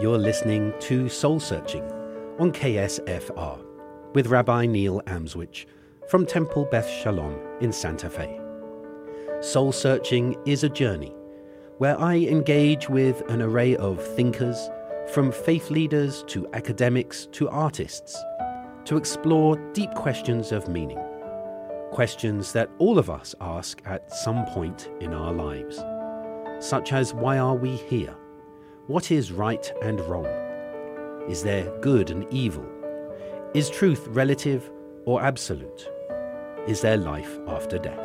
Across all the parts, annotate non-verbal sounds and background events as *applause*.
You're listening to Soul Searching on KSFR with Rabbi Neil Amswych from Temple Beth Shalom in Santa Fe. Soul Searching is a journey where I engage with an array of thinkers, from faith leaders to academics to artists, to explore deep questions of meaning. Questions that all of us ask at some point in our lives, such as why are we here? What is right and wrong? Is there good and evil? Is truth relative or absolute? Is there life after death?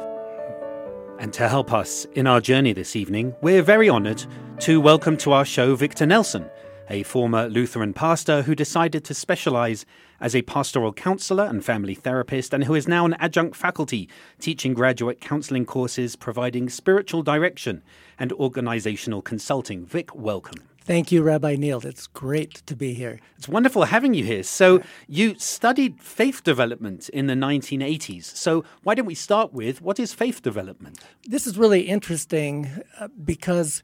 And to help us in our journey this evening, we're very honoured to welcome to our show Victor Nelson, a former Lutheran pastor who decided to specialise as a pastoral counsellor and family therapist, and who is now an adjunct faculty teaching graduate counselling courses providing spiritual direction and organisational consulting. Vic, welcome. Thank you, Rabbi Neil. It's great to be here. It's wonderful having you here. So, you studied faith development in the 1980s. So, why don't we start with what is faith development? This is really interesting uh, because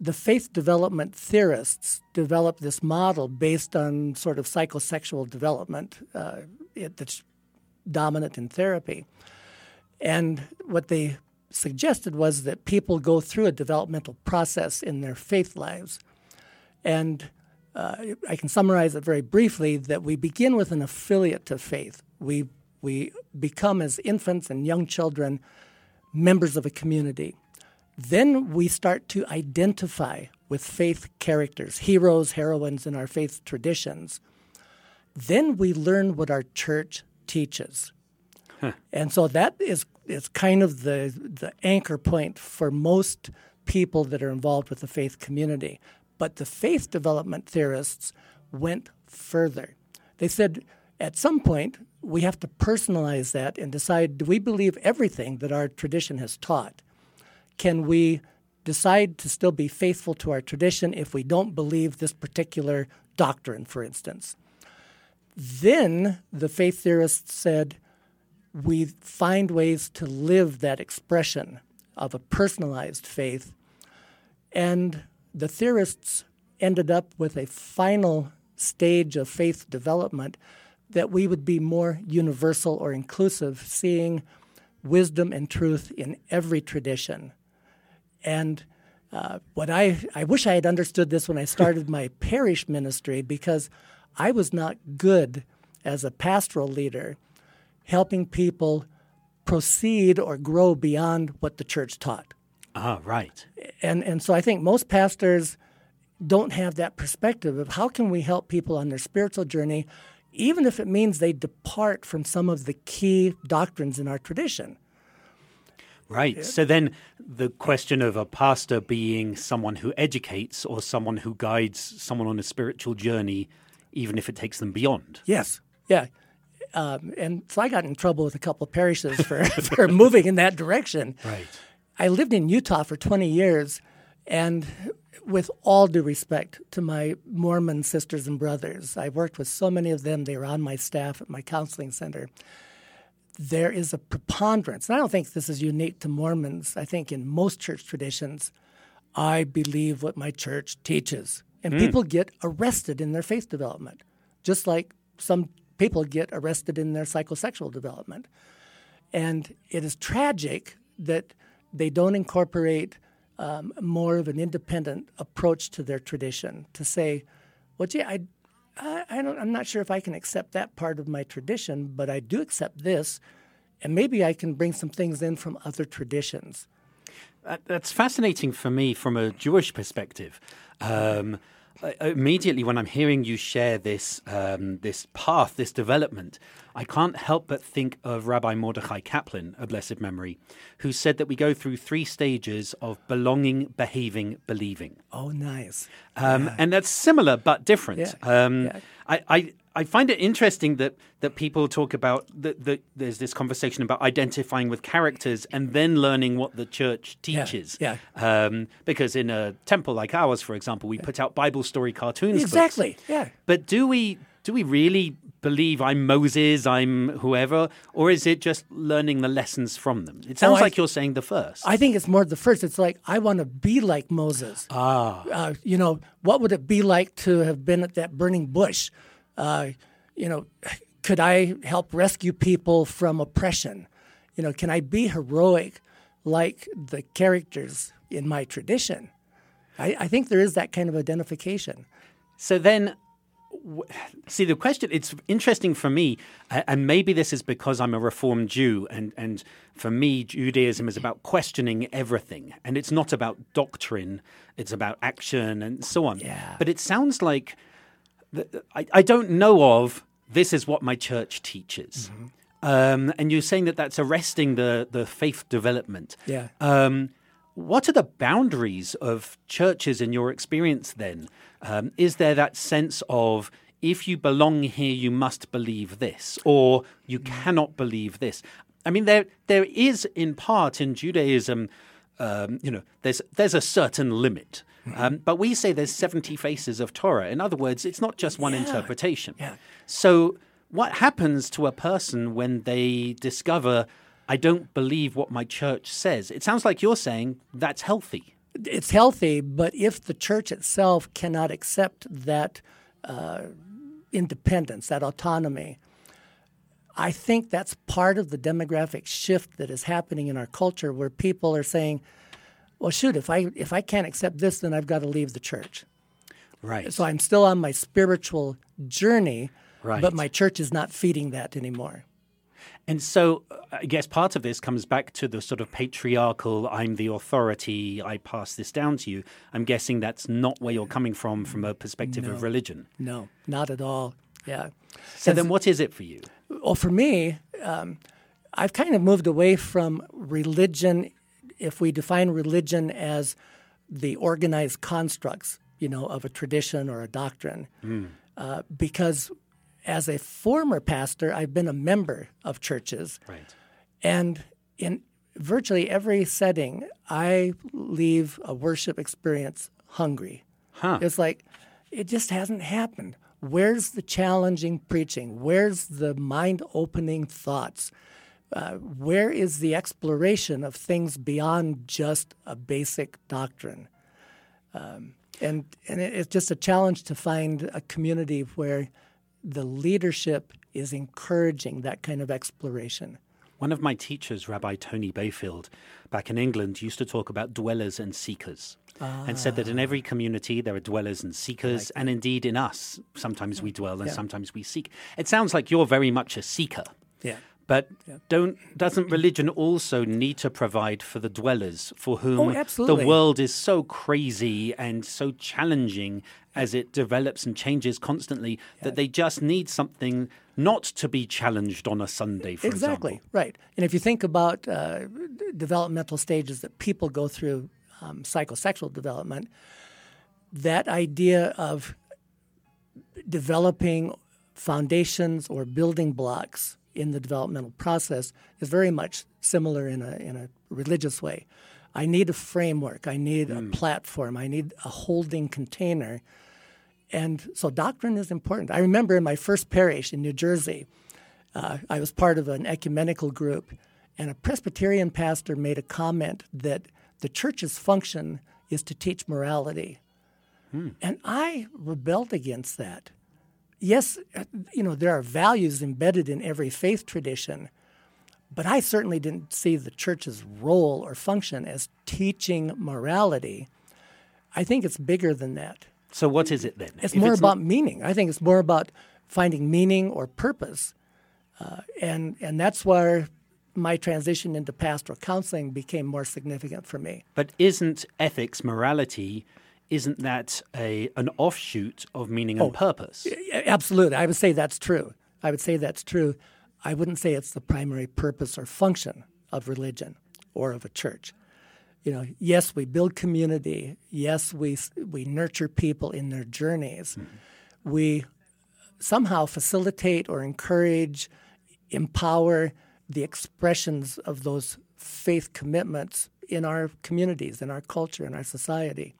the faith development theorists developed this model based on sort of psychosexual development uh, it, that's dominant in therapy. And what they suggested was that people go through a developmental process in their faith lives. And uh, I can summarize it very briefly that we begin with an affiliate to faith. We, we become, as infants and young children, members of a community. Then we start to identify with faith characters, heroes, heroines in our faith traditions. Then we learn what our church teaches. Huh. And so that is, is kind of the, the anchor point for most people that are involved with the faith community. But the faith development theorists went further. They said at some point we have to personalize that and decide do we believe everything that our tradition has taught? Can we decide to still be faithful to our tradition if we don't believe this particular doctrine, for instance? Then the faith theorists said we find ways to live that expression of a personalized faith and the theorists ended up with a final stage of faith development that we would be more universal or inclusive, seeing wisdom and truth in every tradition. And uh, what I, I wish I had understood this when I started my *laughs* parish ministry because I was not good as a pastoral leader helping people proceed or grow beyond what the church taught. Ah, right. And and so I think most pastors don't have that perspective of how can we help people on their spiritual journey, even if it means they depart from some of the key doctrines in our tradition. Right. So then the question of a pastor being someone who educates or someone who guides someone on a spiritual journey, even if it takes them beyond. Yes. Yeah. Um, and so I got in trouble with a couple of parishes for, *laughs* for moving in that direction. Right. I lived in Utah for 20 years, and with all due respect to my Mormon sisters and brothers, I worked with so many of them. They were on my staff at my counseling center. There is a preponderance, and I don't think this is unique to Mormons. I think in most church traditions, I believe what my church teaches. And mm. people get arrested in their faith development, just like some people get arrested in their psychosexual development. And it is tragic that they don't incorporate um, more of an independent approach to their tradition to say, well, gee, I, I, I don't, I'm not sure if I can accept that part of my tradition, but I do accept this, and maybe I can bring some things in from other traditions. That's fascinating for me from a Jewish perspective. Um, immediately when I'm hearing you share this um, this path, this development, I can't help but think of Rabbi Mordechai Kaplan, a blessed memory, who said that we go through three stages of belonging, behaving, believing. Oh, nice. Um, yeah. And that's similar but different. Yeah. Um, yeah. I, I I find it interesting that that people talk about that the, there's this conversation about identifying with characters and then learning what the church teaches. Yeah. yeah. Um, because in a temple like ours, for example, we put out Bible story cartoons. Exactly. Books. Yeah. But do we do we really believe I'm Moses, I'm whoever, or is it just learning the lessons from them? It sounds Oh, I- like you're saying the first. I think it's more the first. It's like I want to be like Moses. ah, Uh, you know, what would it be like to have been at that burning bush? Uh, you know, could I help rescue people from oppression? You know, can I be heroic like the characters in my tradition? I, I think there is that kind of identification. So then, w- see the question. It's interesting for me, and maybe this is because I'm a Reformed Jew, and and for me, Judaism is about questioning everything, and it's not about doctrine. It's about action and so on. Yeah. But it sounds like I, I don't know of this is what my church teaches. Mm-hmm. Um, and you're saying that that's arresting the, the faith development. Yeah. Um, what are the boundaries of churches in your experience then? Um, is there that sense of if you belong here, you must believe this, or you cannot believe this? I mean, there there is in part in Judaism, um, you know, there's there's a certain limit, um, but we say there's seventy faces of Torah. In other words, it's not just one interpretation. Yeah. So, what happens to a person when they discover, I don't believe what my church says? It sounds like you're saying that's healthy. It's healthy, but if the church itself cannot accept that uh, independence, that autonomy, I think that's part of the demographic shift that is happening in our culture where people are saying, well, shoot, if I, if I can't accept this, then I've got to leave the church. Right. So I'm still on my spiritual journey, Right. but my church is not feeding that anymore. And so uh, I guess part of this comes back to the sort of patriarchal, I'm the authority, I pass this down to you. I'm guessing that's not where you're coming from from a perspective of religion. No, not at all. Yeah. So then what is it for you? Well, for me, um, I've kind of moved away from religion. If we define religion as the organized constructs, you know, of a tradition or a doctrine, uh, because as a former pastor, I've been a member of churches, Right. and in virtually every setting, I leave a worship experience hungry. Huh. It's like it just hasn't happened. Where's the challenging preaching? Where's the mind opening thoughts? Uh, where is the exploration of things beyond just a basic doctrine? Um, and and it, it's just a challenge to find a community where the leadership is encouraging that kind of exploration. One of my teachers, Rabbi Tony Bayfield, back in England, used to talk about dwellers and seekers. And said that in every community there are dwellers and seekers, and indeed in us, sometimes we dwell and sometimes we seek. It sounds like you're very much a seeker. Yeah. But don't doesn't religion also need to provide for the dwellers for whom Oh, the world is so crazy and so challenging as it develops and changes constantly that they just need something not to be challenged on a Sunday, for exactly. example. right. And if you think about uh, developmental stages that people go through um, psychosexual development that idea of developing foundations or building blocks in the developmental process is very much similar in a, in a religious way. I need a framework. I need a platform. I need a holding container. And so doctrine is important. I remember in my first parish in New Jersey uh, I was part of an ecumenical group, and a Presbyterian pastor made a comment that the church's function is to teach morality. And I rebelled against that. Yes, uh, you know, there are values embedded in every faith tradition, but I certainly didn't see the church's role or function as teaching morality. I think it's bigger than that. So what is it then? It's If more not- about meaning. I think it's more about finding meaning or purpose, uh, and and that's where my transition into pastoral counseling became more significant for me. But isn't ethics, morality, isn't that a an offshoot of meaning Oh. and purpose? Absolutely, I would say that's true. I would say that's true. I wouldn't say it's the primary purpose or function of religion or of a church. You know, yes, we build community. Yes, we we nurture people in their journeys. Hmm. We somehow facilitate or encourage, empower the expressions of those faith commitments in our communities, in our culture, in our society.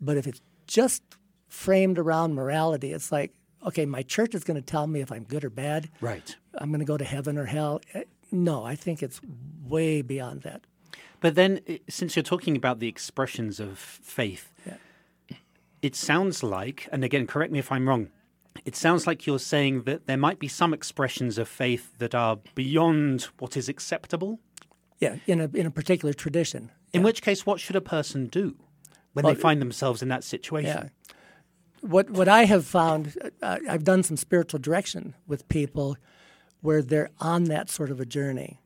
But if it's just framed around morality, it's like, okay, my church is going to tell me if I'm good or bad. Right. I'm going to go to heaven or hell. Eh, No, I think it's way beyond that. But then, since you're talking about the expressions of faith, it sounds like, and again, correct me if I'm wrong, it sounds like you're saying that there might be some expressions of faith that are beyond what is acceptable. Yeah, in a in a particular tradition. In which case, what should a person do when they find themselves in that situation? Yeah. What what I have found, uh, I've done some spiritual direction with people where they're on that sort of a journey,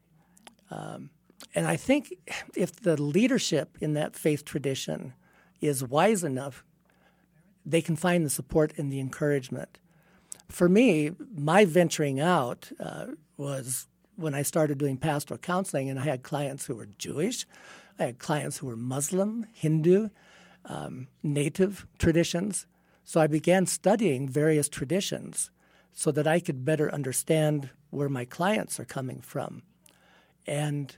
um, and I think if the leadership in that faith tradition is wise enough, they can find the support and the encouragement. For me, my venturing out uh, was when I started doing pastoral counseling, and I had clients who were Jewish, I had clients who were Muslim, Hindu, um, native traditions. So I began studying various traditions so that I could better understand where my clients are coming from and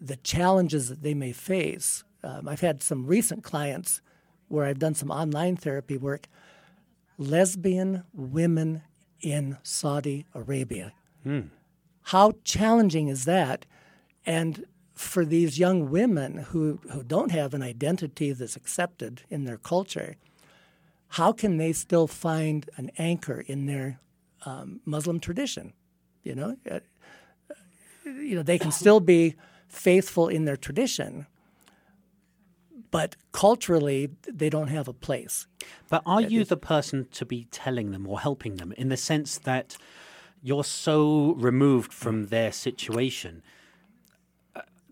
the challenges that they may face. Um, I've had some recent clients where I've done some online therapy work lesbian women in Saudi Arabia. How challenging is that? And for these young women who, who don't have an identity that's accepted in their culture, how can they still find an anchor in their um, Muslim tradition? You know, Uh, you know, they can still be faithful in their tradition, but culturally they don't have a place. But are you the person to be telling them or helping them in the sense that you're so removed from their situation?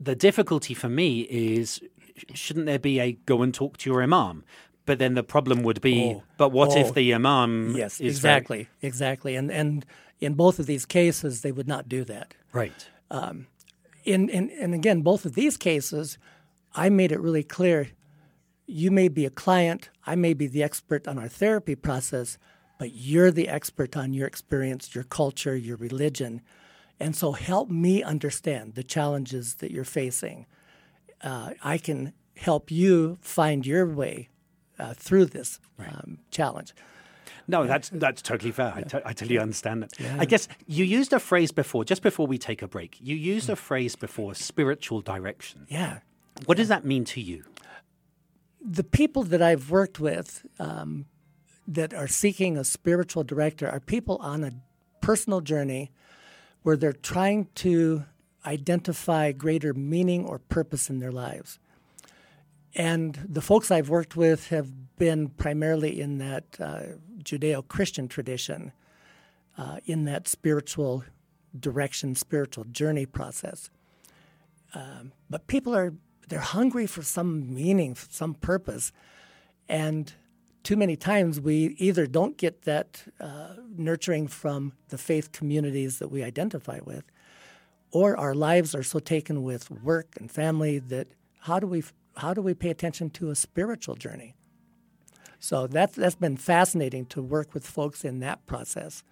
The difficulty for me is shouldn't there be a go and talk to your imam? But then the problem would be, Oh. but what Oh. if the imam Yes, is very- exactly, exactly. And and in both of these cases, they would not do that. right. Um, in, in and again, both of these cases, I made it really clear. You may be a client, I may be the expert on our therapy process, but you're the expert on your experience, your culture, your religion, and so help me understand the challenges that you're facing. Uh, I can help you find your way uh, through this um, challenge. No, that's that's totally fair. I, to- totally understand that. I guess you used a phrase before, just before we take a break. You used a phrase before, spiritual direction. Yeah. What does that mean to you? the people that I've worked with um, that are seeking a spiritual director are people on a personal journey where they're trying to identify greater meaning or purpose in their lives. And the folks I've worked with have been primarily in that uh, Judeo Christian tradition, uh, in that spiritual direction, spiritual journey process. Um, but people are they're hungry for some meaning, some purpose, and too many times we either don't get that uh, nurturing from the faith communities that we identify with, or our lives are so taken with work and family that how do we how do we pay attention to a spiritual journey? So that's that's been fascinating to work with folks in that process.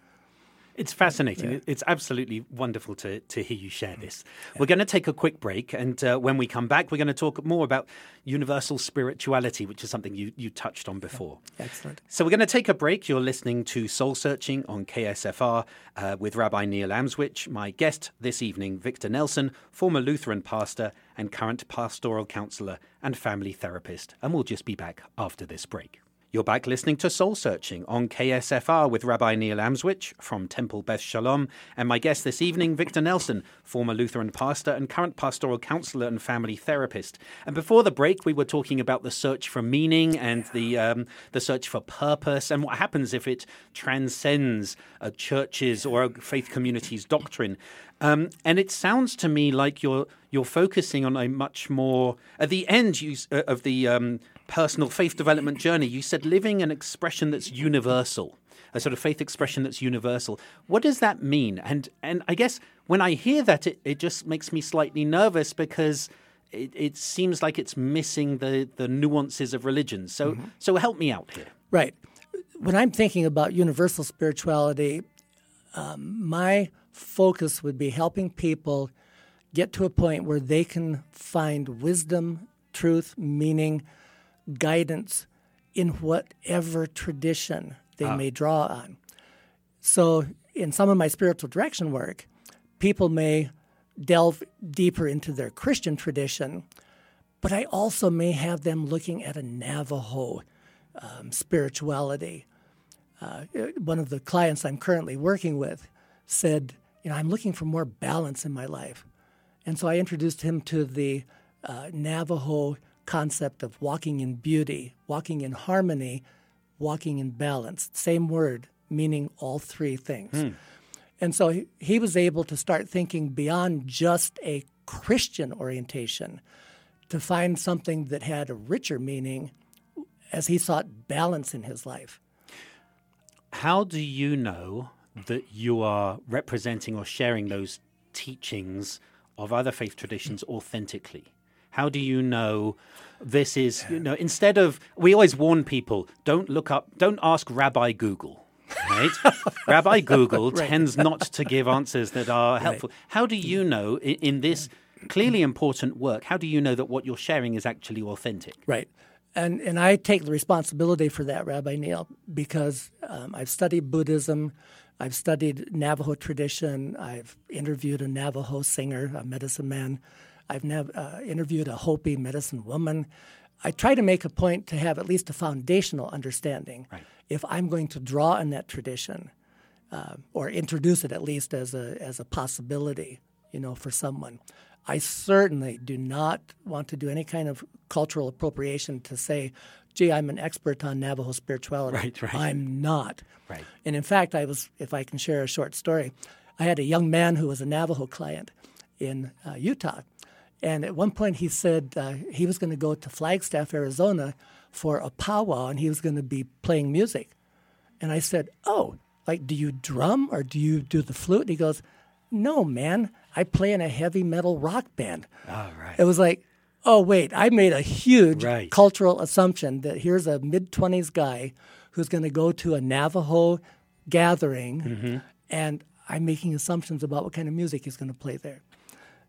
It's fascinating. It's absolutely wonderful to, to hear you share this. We're going to take a quick break, and uh, when we come back, we're going to talk more about universal spirituality, which is something you, you touched on before. Excellent. So we're going to take a break. You're listening to Soul Searching on KSFR uh, with Rabbi Neil Amswych. My guest this evening, Victor Nelson, former Lutheran pastor and current pastoral counselor and family therapist. And we'll just be back after this break. You're back listening to Soul Searching on KSFR with Rabbi Neil Amswych from Temple Beth Shalom, and my guest this evening, Victor Nelson, former Lutheran pastor and current pastoral counselor and family therapist. And before the break, we were talking about the search for meaning and the um, the search for purpose, and what happens if it transcends a church's or a faith community's doctrine. Um, and it sounds to me like you're you're focusing on a much more at the end you, uh, of the um, personal faith development journey. You said living an expression that's universal, a sort of faith expression that's universal. What does that mean? And and I guess when I hear that, it, it just makes me slightly nervous because. It, it seems like it's missing the, the nuances of religion. So so help me out here. Right. When I'm thinking about universal spirituality, um, my focus would be helping people get to a point where they can find wisdom, truth, meaning, guidance in whatever tradition they may draw on. So, in some of my spiritual direction work, people may delve deeper into their Christian tradition, but I also may have them looking at a Navajo um, spirituality. Uh, one of the clients I'm currently working with said, You know, I'm looking for more balance in my life. And so I introduced him to the uh, Navajo concept of walking in beauty, walking in harmony, walking in balance. Same word, meaning all three things. Mm. And so he, he was able to start thinking beyond just a Christian orientation to find something that had a richer meaning as he sought balance in his life. How do you know that you are representing or sharing those teachings of other faith traditions authentically? How do you know this is, you know, instead of, we always warn people don't look up, don't ask Rabbi Google. Right? *laughs* Rabbi Google right. tends not to give answers that are helpful. Right. How do you know in, in this clearly important work, how do you know that what you're sharing is actually authentic? Right. And, and I take the responsibility for that, Rabbi Neil, because um, I've studied Buddhism, I've studied Navajo tradition, I've interviewed a Navajo singer, a medicine man, I've nev- uh, interviewed a Hopi medicine woman. I try to make a point to have at least a foundational understanding. Right. If I'm going to draw on that tradition, uh, or introduce it at least as a as a possibility, you know, for someone. I certainly do not want to do any kind of cultural appropriation to say, gee, I'm an expert on Navajo spirituality. Right, right. I'm not. Right. And in fact, I was, if I can share a short story, I had a young man who was a Navajo client in uh, Utah. And at one point, he said uh, he was going to go to Flagstaff, Arizona for a powwow and he was going to be playing music. And I said, Oh, like, do you drum or do you do the flute? And he goes, No, man, I play in a heavy metal rock band. Oh, right. It was like, oh, wait, I made a huge right. cultural assumption that here's a mid 20s guy who's going to go to a Navajo gathering, mm-hmm. and I'm making assumptions about what kind of music he's going to play there.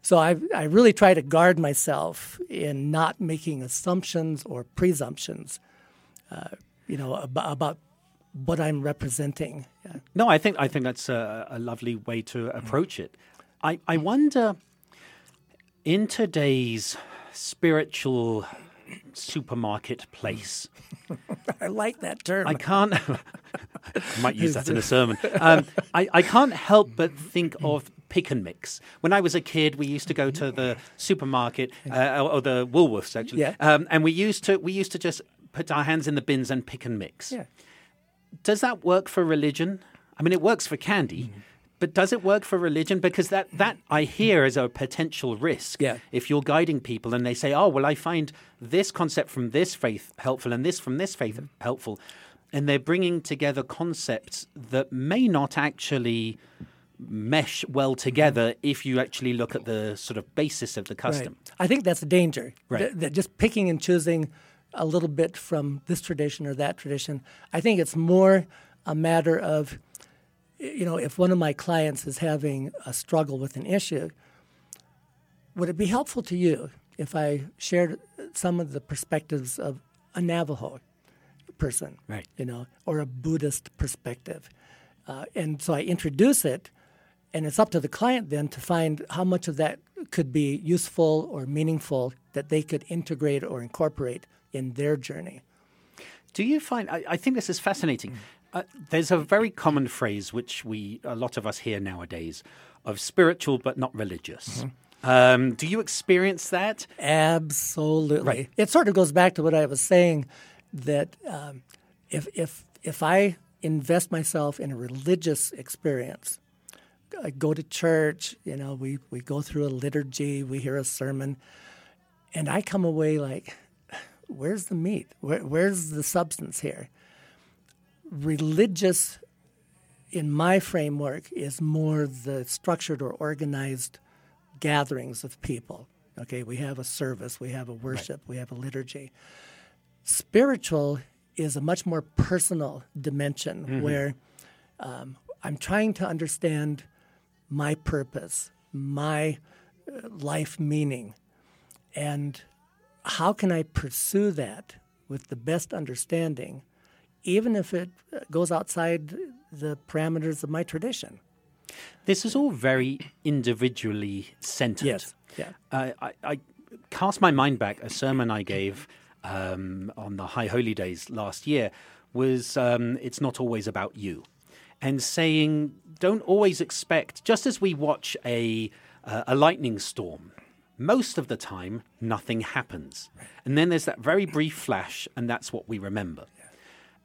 So I, I really try to guard myself in not making assumptions or presumptions, uh, you know, about, about what I'm representing. No, I think I think that's a, a lovely way to approach it. I, I wonder in today's spiritual supermarket place. *laughs* I like that term. I can't. *laughs* I might use that in a *laughs* sermon. Um, I, I can't help but think of pick and mix. When I was a kid, we used to go to the supermarket uh, or the Woolworths actually, yeah. um, and we used to we used to just put our hands in the bins and pick and mix. Yeah. Does that work for religion? I mean, it works for candy. Mm-hmm. But does it work for religion? Because that, that I hear is a potential risk. Yeah. If you're guiding people and they say, oh, well, I find this concept from this faith helpful and this from this faith mm-hmm. helpful. And they're bringing together concepts that may not actually mesh well together if you actually look at the sort of basis of the custom. Right. I think that's a danger. Right. That just picking and choosing a little bit from this tradition or that tradition. I think it's more a matter of you know, if one of my clients is having a struggle with an issue, would it be helpful to you if I shared some of the perspectives of a Navajo person, right. you know, or a Buddhist perspective? Uh, and so I introduce it, and it's up to the client then to find how much of that could be useful or meaningful that they could integrate or incorporate in their journey. Do you find? I, I think this is fascinating. Uh, there's a very common phrase which we a lot of us hear nowadays of spiritual but not religious. Mm-hmm. Um, do you experience that? Absolutely. Right. It sort of goes back to what I was saying that um, if if if I invest myself in a religious experience, I go to church, you know, we, we go through a liturgy, we hear a sermon, and I come away like, where's the meat? Where, where's the substance here? religious, in my framework, is more the structured or organized gatherings of people. Okay, we have a service, we have a worship, right. we have a liturgy. Spiritual is a much more personal dimension mm-hmm. where um, I'm trying to understand my purpose, my uh, life meaning, and how can I pursue that with the best understanding even if it goes outside the parameters of my tradition. This is all very individually centered. Yes. Yeah. Uh, I, I cast my mind back. A sermon I gave um, on the High Holy Days last year was um, "It's not always about you," and saying don't always expect. Just as we watch a uh, a lightning storm, most of the time nothing happens, and then there's that very brief flash, and that's what we remember.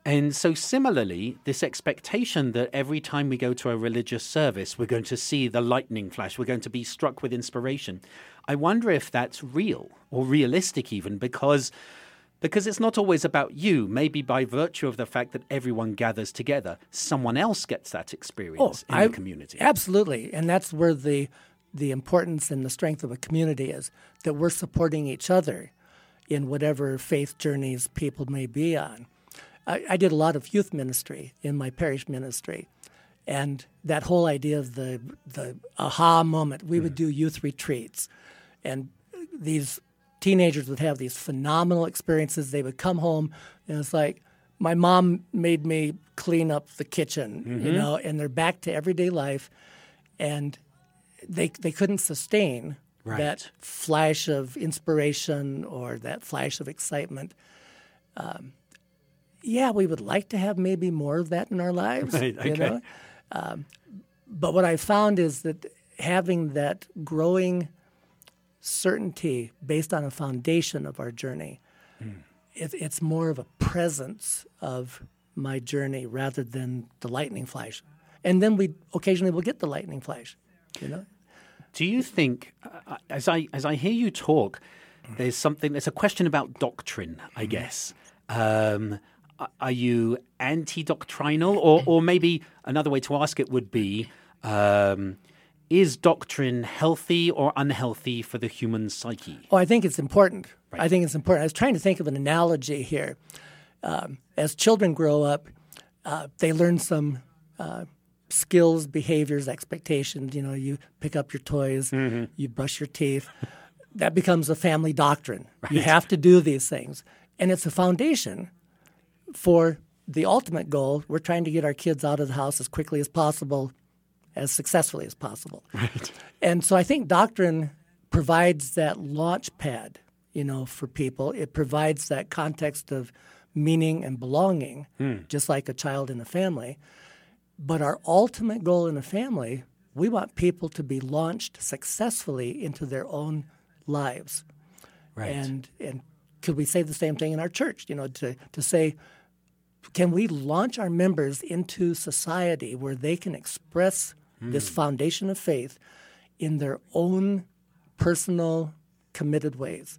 And so, similarly, this expectation that every time we go to a religious service, we're going to see the lightning flash, we're going to be struck with inspiration. I wonder if that's real or realistic, even because. Because it's not always about you. Maybe by virtue of the fact that everyone gathers together, someone else gets that experience oh, in I- the community. Absolutely, and that's where the the importance and the strength of a community is that we're supporting each other in whatever faith journeys people may be on. I, I did a lot of youth ministry in my parish ministry, and that whole idea of the the aha moment. We would mm. do youth retreats, and these teenagers would have these phenomenal experiences. They would come home, and it's like my mom made me clean up the kitchen, you know, and they're back to everyday life, and they they couldn't sustain Right. that flash of inspiration or that flash of excitement. Um, yeah, we would like to have maybe more of that in our lives, Right, you know. Um, but what I found is that having that growing certainty based on a foundation of our journey, it, it's more of a presence of my journey rather than the lightning flash. And then we occasionally will get the lightning flash, you know. Do you think, uh, as I as I hear you talk, there's something? There's a question about doctrine, I guess. Um, are you anti-doctrinal, or or maybe another way to ask it would be, um, is doctrine healthy or unhealthy for the human psyche? Oh, I think it's important. I think it's important. I was trying to think of an analogy here. Um, as children grow up, uh, they learn some uh, skills, behaviors, expectations. You know, you pick up your toys, you brush your teeth. That becomes a family doctrine. You have to do these things. And it's a foundation for the ultimate goal. We're trying to get our kids out of the house as quickly as possible, as successfully as possible. Right. And so I think doctrine provides that launch pad, you know, for people. It provides that context of meaning and belonging, hmm. just like a child in a family. But our ultimate goal in a family, we want people to be launched successfully into their own lives. Right. And and could we say the same thing in our church? You know, to to say, can we launch our members into society where they can express this foundation of faith in their own personal, committed ways?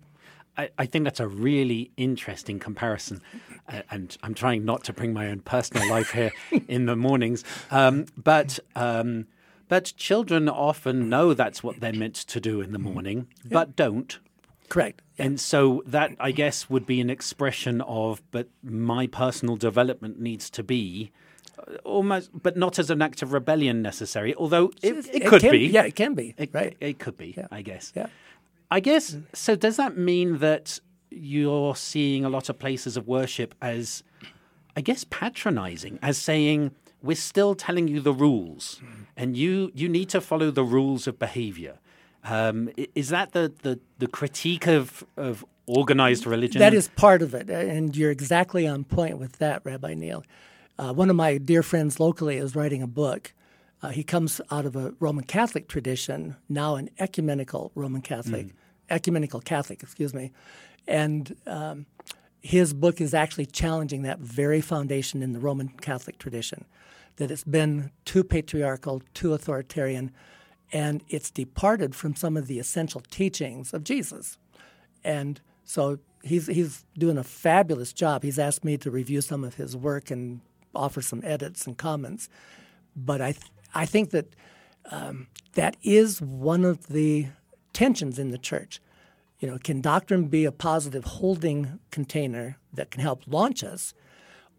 I, I think that's a really interesting comparison, uh, and I'm trying not to bring my own personal life here *laughs* in the mornings. Um, but um, but children often know that's what they're meant to do in the morning, but don't. Correct. And so that, I guess, would be an expression of, but my personal development needs to be almost, but not as an act of rebellion necessary, although it, it, could can, be. Yeah, it can be. It, right. it, it could be, I guess. Yeah. I guess so. Does that mean that you're seeing a lot of places of worship as, I guess, patronizing, as saying we're still telling you the rules, and you you need to follow the rules of behavior? Um, is that the, the, the critique of, of organized religion? That is part of it, and you're exactly on point with that, Rabbi Neil. Uh, one of my dear friends locally is writing a book. Uh, he comes out of a Roman Catholic tradition, now an ecumenical Roman Catholic, ecumenical Catholic, excuse me, and um, his book is actually challenging that very foundation in the Roman Catholic tradition, that it's been too patriarchal, too authoritarian, and it's departed from some of the essential teachings of Jesus. And so he's he's doing a fabulous job. He's asked me to review some of his work and offer some edits and comments. But I th- I think that um, that is one of the tensions in the church. You know, can doctrine be a positive holding container that can help launch us,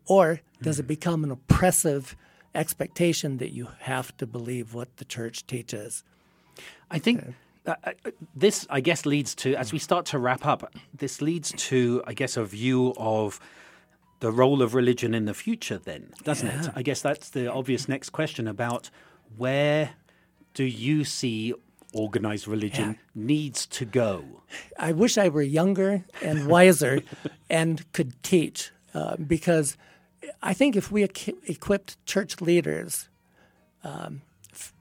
or does it become an oppressive expectation that you have to believe what the church teaches? I think uh, uh, this, I guess, leads to, as we start to wrap up, this leads to, I guess, a view of the role of religion in the future, then, doesn't yeah. it? I guess that's the obvious next question about where do you see organized religion yeah. needs to go? I wish I were younger and *laughs* wiser and could teach uh, because I think if we equipped church leaders um, f-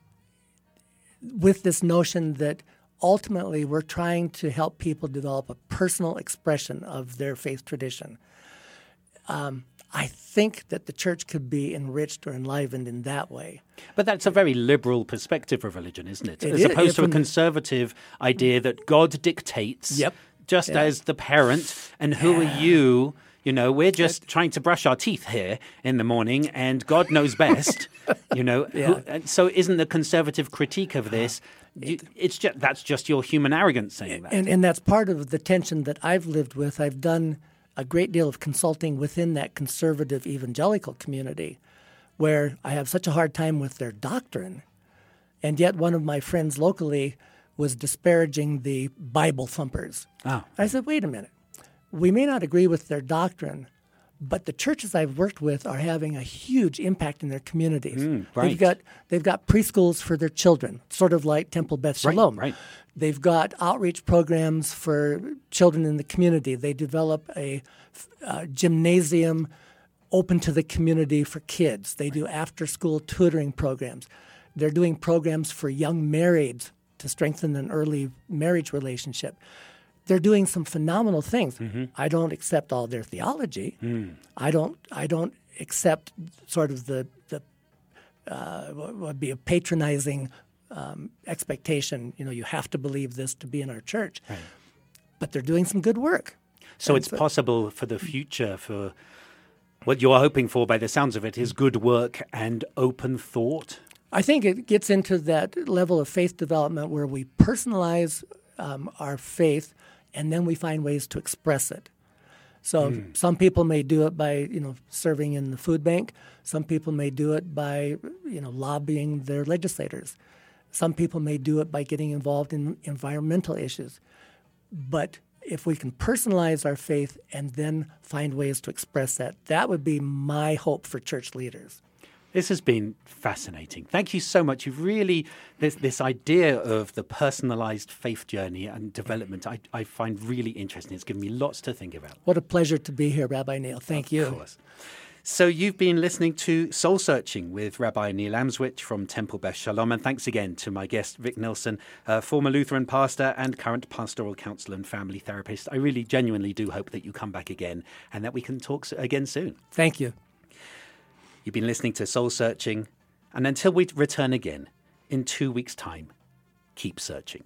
with this notion that ultimately we're trying to help people develop a personal expression of their faith tradition. Um, I think that the church could be enriched or enlivened in that way. But that's a very liberal perspective of religion, isn't it? it As is, opposed to a conservative idea that God dictates, yep. just yeah. as the parent, and who yeah. are you? You know, we're just trying to brush our teeth here in the morning, and God knows best. *laughs* you know, yeah. who, so isn't the conservative critique of this? You, it's just that's just your human arrogance saying that, and and that's part of the tension that I've lived with. I've done a great deal of consulting within that conservative evangelical community where I have such a hard time with their doctrine. And yet, one of my friends locally was disparaging the Bible thumpers. Oh. I said, wait a minute. We may not agree with their doctrine, but the churches I've worked with are having a huge impact in their communities. Mm, right. They've got they've got preschools for their children, sort of like Temple Beth Shalom. Right, right. They've got outreach programs for children in the community. They develop a, a gymnasium open to the community for kids. They do after school tutoring programs. They're doing programs for young marrieds to strengthen an early marriage relationship they're doing some phenomenal things. Mm-hmm. I don't accept all their theology. Mm. I don't. I don't accept sort of the the uh, would be a patronizing um, expectation. You know, you have to believe this to be in our church. Right. But they're doing some good work. So and it's so, possible for the future for what you're hoping for, by the sounds of it, is good work and open thought. I think it gets into that level of faith development where we personalize um, our faith and then we find ways to express it. So mm. some people may do it by you know serving in the food bank. Some people may do it by you know lobbying their legislators. Some people may do it by getting involved in environmental issues. But if we can personalize our faith and then find ways to express that, that would be my hope for church leaders. This has been fascinating. Thank you so much. You've really, this, this idea of the personalized faith journey and development, I, I find really interesting. It's given me lots to think about. What a pleasure to be here, Rabbi Neil. Thank of you. Of course. So you've been listening to Soul Searching with Rabbi Neil Amswych from Temple Beth Shalom, and thanks again to my guest Vic Nelson, uh, former Lutheran pastor and current pastoral counselor and family therapist. I really genuinely do hope that you come back again and that we can talk again soon. Thank you. You've been listening to Soul Searching, and until we return again in two weeks' time, keep searching.